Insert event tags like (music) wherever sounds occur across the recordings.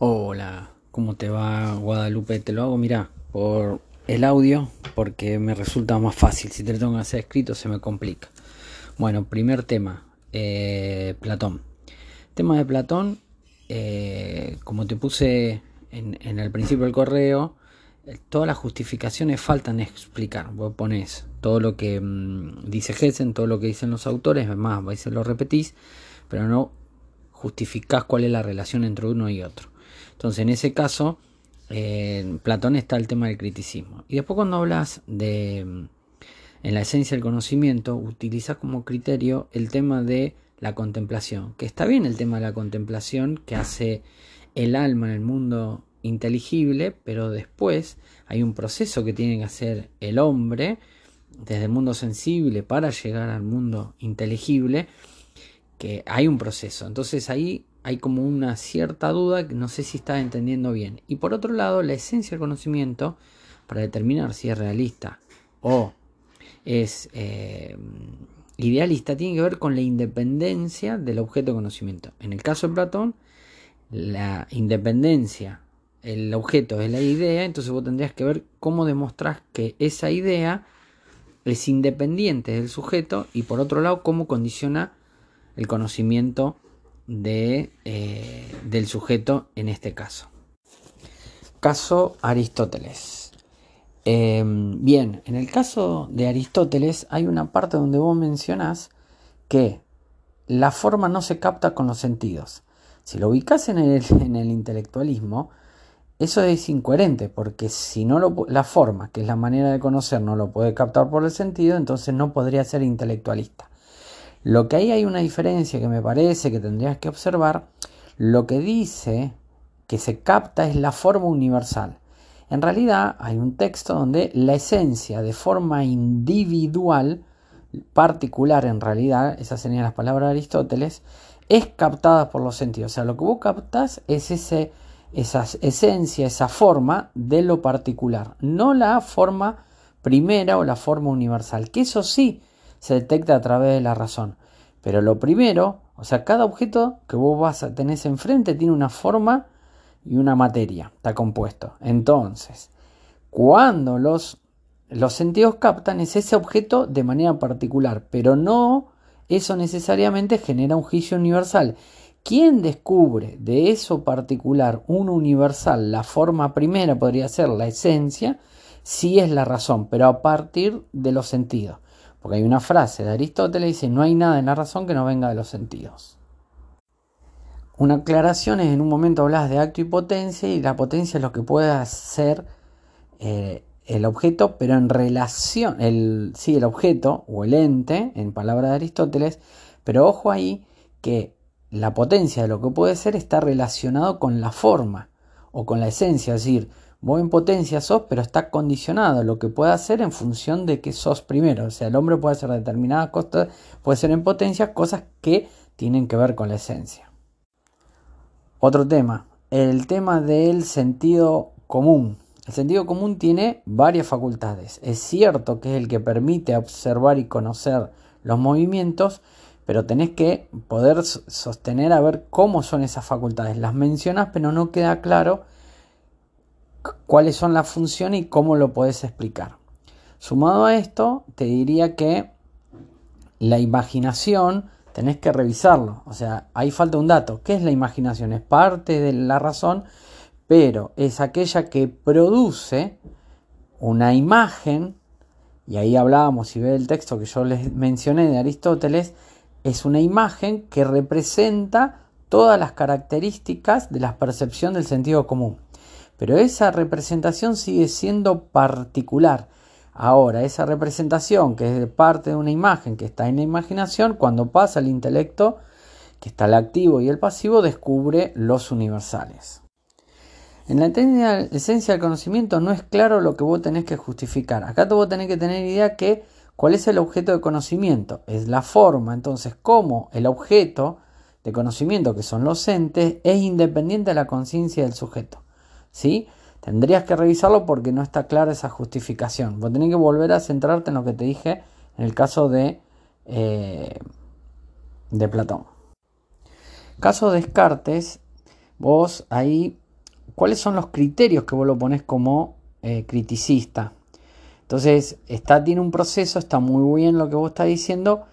Hola, ¿cómo te va Guadalupe? Te lo hago, mira, por el audio porque me resulta más fácil. Si te lo tengo que hacer escrito se me complica. Bueno, primer tema, eh, Platón. Tema de Platón, eh, como te puse en, el principio del correo, eh, todas las justificaciones faltan explicar. Vos pones todo lo que mm, dice Hessen, todo lo que dicen los autores, además, a veces lo repetís, pero no justificás cuál es la relación entre uno y otro. Entonces, en ese caso, en Platón está el tema del criticismo. Y después cuando hablas de, en la esencia del conocimiento, utilizas como criterio el tema de la contemplación, que está bien el tema de la contemplación que hace el alma en el mundo inteligible, pero después hay un proceso que tiene que hacer el hombre desde el mundo sensible para llegar al mundo inteligible, que hay un proceso. Entonces ahí hay como una cierta duda que no sé si está entendiendo bien. Y por otro lado, la esencia del conocimiento, para determinar si es realista o es eh, idealista, tiene que ver con la independencia del objeto de conocimiento. En el caso de Platón, la independencia, el objeto es la idea, entonces vos tendrías que ver cómo demostrás que esa idea es independiente del sujeto y por otro lado cómo condiciona el conocimiento eh, del sujeto en este caso. Caso Aristóteles. Em, bien, en el caso de Aristóteles hay una parte donde vos mencionás que la forma no se capta con los sentidos. Si lo el, (laughs) en el intelectualismo, eso es incoherente, porque si no lo, la forma, que es la manera de conocer, no lo puede captar por el sentido, entonces no podría ser intelectualista. Lo que ahí hay una diferencia que me parece que tendrías que observar, lo que dice que se capta es la forma universal. En realidad hay un texto donde la esencia de forma individual, particular en realidad, esa sería las palabras de Aristóteles, es captada por los sentidos. O sea, lo que vos captas es ese, esa esencia, esa forma de lo particular, no la forma primera o la forma universal, que eso sí se detecta a través de la razón. Pero lo primero, o sea, cada objeto que vos vas a tener enfrente tiene una forma y una materia, está compuesto. Entonces, cuando los, los sentidos captan es ese objeto de manera particular, pero no eso necesariamente genera un juicio universal. ¿Quién descubre de eso particular un universal? La forma primera podría ser la esencia, si es la razón, pero a partir de los sentidos. Porque hay una frase de Aristóteles dice, no hay nada en la razón que no venga de los sentidos. Una aclaración es en un momento hablas de acto y potencia y la potencia es lo que puede hacer eh, el objeto, pero en relación, el, sí, el objeto o el ente, en palabras de Aristóteles, pero ojo ahí que la potencia de lo que puede ser está relacionado con la forma o con la esencia, es decir, Vos en potencia sos, pero está condicionado lo que puede hacer en función de que sos primero. O sea, el hombre puede hacer determinadas cosas, puede ser en potencia cosas que tienen que ver con la esencia. Otro tema, el tema del sentido común. El sentido común tiene varias facultades. Es cierto que es el que permite observar y conocer los movimientos, pero tenés que poder sostener a ver cómo son esas facultades. Las mencionas, pero no queda claro cuáles son las funciones y cómo lo puedes explicar. Sumado a esto, te diría que la imaginación tenés que revisarlo. O sea, ahí falta un dato. ¿Qué es la imaginación? Es parte de la razón, pero es aquella que produce una imagen, y ahí hablábamos, si ve el texto que yo les mencioné de Aristóteles, es una imagen que representa todas las características de la percepción del sentido común. Pero esa representación sigue siendo particular. Ahora, esa representación que es parte de una imagen que está en la imaginación, cuando pasa al intelecto, que está el activo y el pasivo, descubre los universales. En la esencia del conocimiento no es claro lo que vos tenés que justificar. Acá vos tenés que tener idea que cuál es el objeto de conocimiento. Es la forma. Entonces, cómo el objeto de conocimiento, que son los entes, es independiente de la conciencia del sujeto. ¿Sí? Tendrías que revisarlo porque no está clara esa justificación. Vos tenés que volver a centrarte en lo que te dije en el caso de, eh, de Platón. Caso de Descartes, vos ahí cuáles son los criterios que vos lo pones como eh, criticista. Entonces, está, tiene un proceso, está muy bien lo que vos estás diciendo,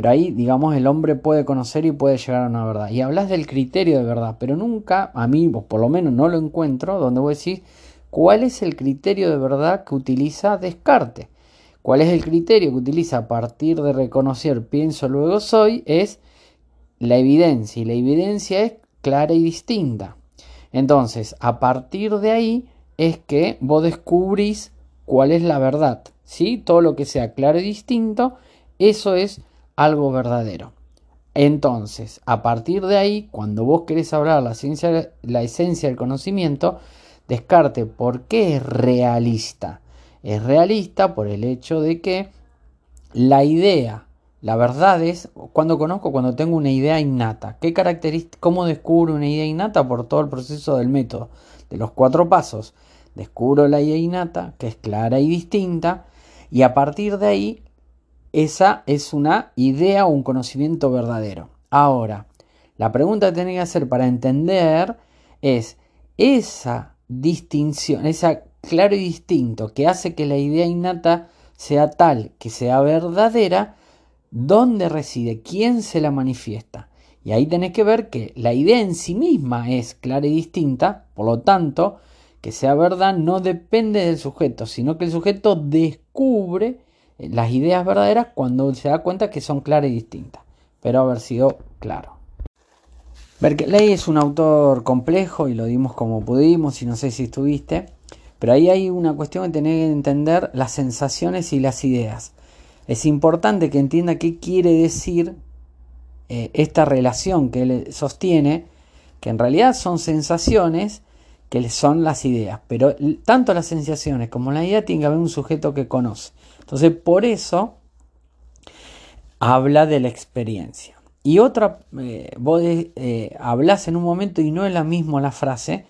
pero ahí, digamos, el hombre puede conocer y puede llegar a una verdad. Y hablas del criterio de verdad, pero nunca, a mí, por lo menos no lo encuentro, donde vos decís cuál es el criterio de verdad que utiliza Descartes. ¿Cuál es el criterio que utiliza a partir de reconocer pienso luego soy? Es la evidencia. Y la evidencia es clara y distinta. Entonces, a partir de ahí es que vos descubrís cuál es la verdad. ¿sí? Todo lo que sea claro y distinto, eso es algo verdadero. Entonces, a partir de ahí, cuando vos querés hablar la, ciencia, la esencia del conocimiento, descarte por qué es realista. Es realista por el hecho de que la idea, la verdad es, cuando conozco, cuando tengo una idea innata. ¿Qué característica, ¿Cómo descubro una idea innata? Por todo el proceso del método, de los cuatro pasos. Descubro la idea innata, que es clara y distinta, y a partir de ahí, esa es una idea o un conocimiento verdadero. Ahora, la pregunta que tenés que hacer para entender es, esa distinción, esa claro y distinto que hace que la idea innata sea tal, que sea verdadera, ¿dónde reside? ¿Quién se la manifiesta? Y ahí tenés que ver que la idea en sí misma es clara y distinta, por lo tanto, que sea verdad no depende del sujeto, sino que el sujeto descubre las ideas verdaderas cuando se da cuenta que son claras y distintas. Pero haber sido claro. Berkeley es un autor complejo y lo dimos como pudimos y no sé si estuviste, pero ahí hay una cuestión que tener que entender las sensaciones y las ideas. Es importante que entienda qué quiere decir eh, esta relación que él sostiene, que en realidad son sensaciones que son las ideas, pero tanto las sensaciones como la idea tiene que haber un sujeto que conoce. Entonces, por eso habla de la experiencia. Y otra, eh, vos eh, hablas en un momento y no es la misma la frase,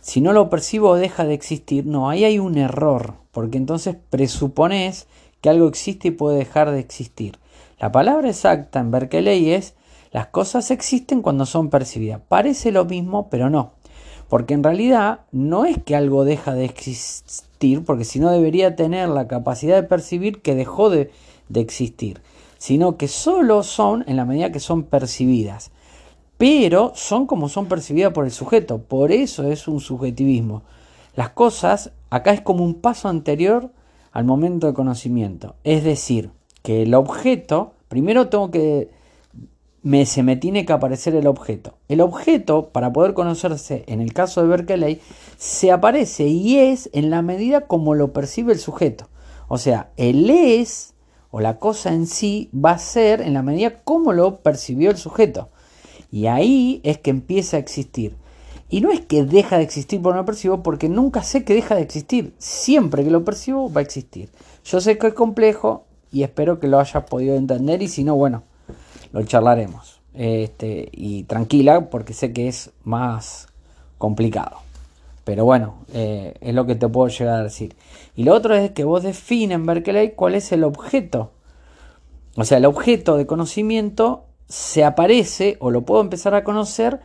si no lo percibo deja de existir. No, ahí hay un error, porque entonces presupones que algo existe y puede dejar de existir. La palabra exacta en Berkeley es las cosas existen cuando son percibidas. Parece lo mismo, pero no. Porque en realidad no es que algo deja de existir, porque si no debería tener la capacidad de percibir que dejó de, de existir, sino que solo son en la medida que son percibidas pero son como son percibidas por el sujeto, por eso es un subjetivismo. Las cosas, acá es como un paso anterior al momento de conocimiento, es decir, que el objeto, primero tengo que, me, se me tiene que aparecer el objeto. El objeto, para poder conocerse, en el caso de Berkeley, se aparece y es en la medida como lo percibe el sujeto. O sea, el es o la cosa en sí va a ser en la medida como lo percibió el sujeto. Y ahí es que empieza a existir. Y no es que deja de existir por no percibo, porque nunca sé que deja de existir. Siempre que lo percibo va a existir. Yo sé que es complejo y espero que lo hayas podido entender y si no, bueno, lo charlaremos. Este, y tranquila porque sé que es más complicado. Pero bueno, eh, es lo que te puedo llegar a decir. Y lo otro es que vos defines Berkeley cuál es el objeto. O sea, el objeto de conocimiento se aparece o lo puedo empezar a conocer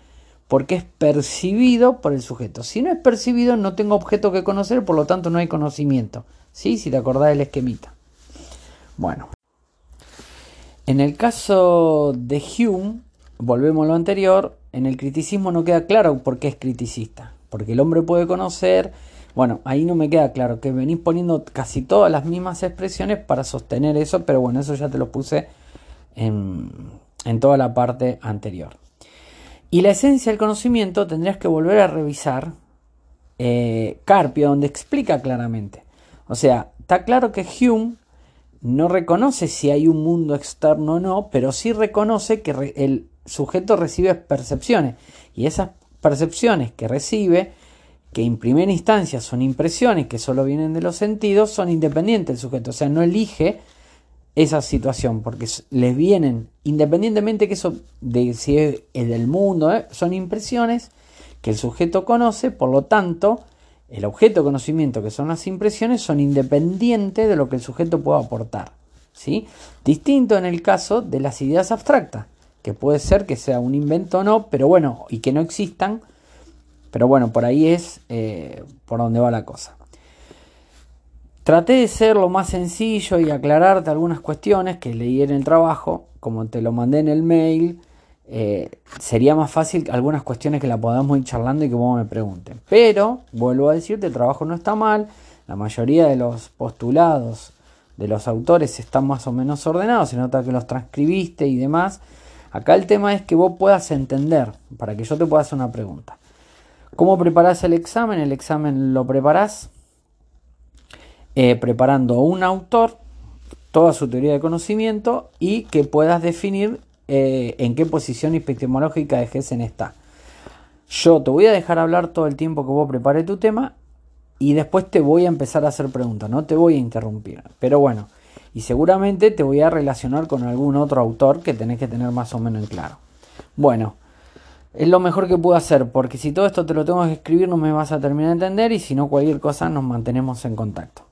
porque es percibido por el sujeto. Si no es percibido, no tengo objeto que conocer, por lo tanto no hay conocimiento. ¿Sí? Si te acordás del esquemita. Bueno. En el caso de Hume, volvemos a lo anterior, en el criticismo no queda claro por qué es criticista. Porque el hombre puede conocer, bueno, ahí no me queda claro, que venís poniendo casi todas las mismas expresiones para sostener eso, pero bueno, eso ya te lo puse en, en toda la parte anterior. Y la esencia del conocimiento tendrías que volver a revisar eh, Carpio, donde explica claramente. O sea, está claro que Hume no reconoce si hay un mundo externo o no, pero sí reconoce que el sujeto recibe percepciones. Y esas percepciones que recibe, que en primera instancia son impresiones que solo vienen de los sentidos, son independientes del sujeto. O sea, no elige esa situación, porque les vienen, independientemente que eso de si es del mundo, ¿eh? son impresiones que el sujeto conoce, por lo tanto, el objeto de conocimiento, que son las impresiones, son independientes de lo que el sujeto pueda aportar. ¿sí? Distinto en el caso de las ideas abstractas, que puede ser que sea un invento o no, pero bueno, y que no existan, Pero bueno, por ahí es eh, por donde va la cosa. Traté de ser lo más sencillo y aclararte algunas cuestiones que leí en el trabajo, como te lo mandé en el mail. Eh, sería más fácil algunas cuestiones que la podamos ir charlando y que vos me pregunten. Pero, vuelvo a decirte, el trabajo no está mal. La mayoría de los postulados de los autores están más o menos ordenados. Se nota que los transcribiste y demás. Acá el tema es que vos puedas entender, para que yo te pueda hacer una pregunta. ¿Cómo preparás el examen? El examen lo preparás eh, preparando un autor, toda su teoría de conocimiento y que puedas definir eh, en qué posición epistemológica de Gessen está. Yo te voy a dejar hablar todo el tiempo que vos prepares tu tema y después te voy a empezar a hacer preguntas, no te voy a interrumpir. Pero bueno, y seguramente te voy a relacionar con algún otro autor que tenés que tener más o menos en claro. Bueno, es lo mejor que puedo hacer, porque si todo esto te lo tengo que escribir no me vas a terminar de entender y si no cualquier cosa nos mantenemos en contacto.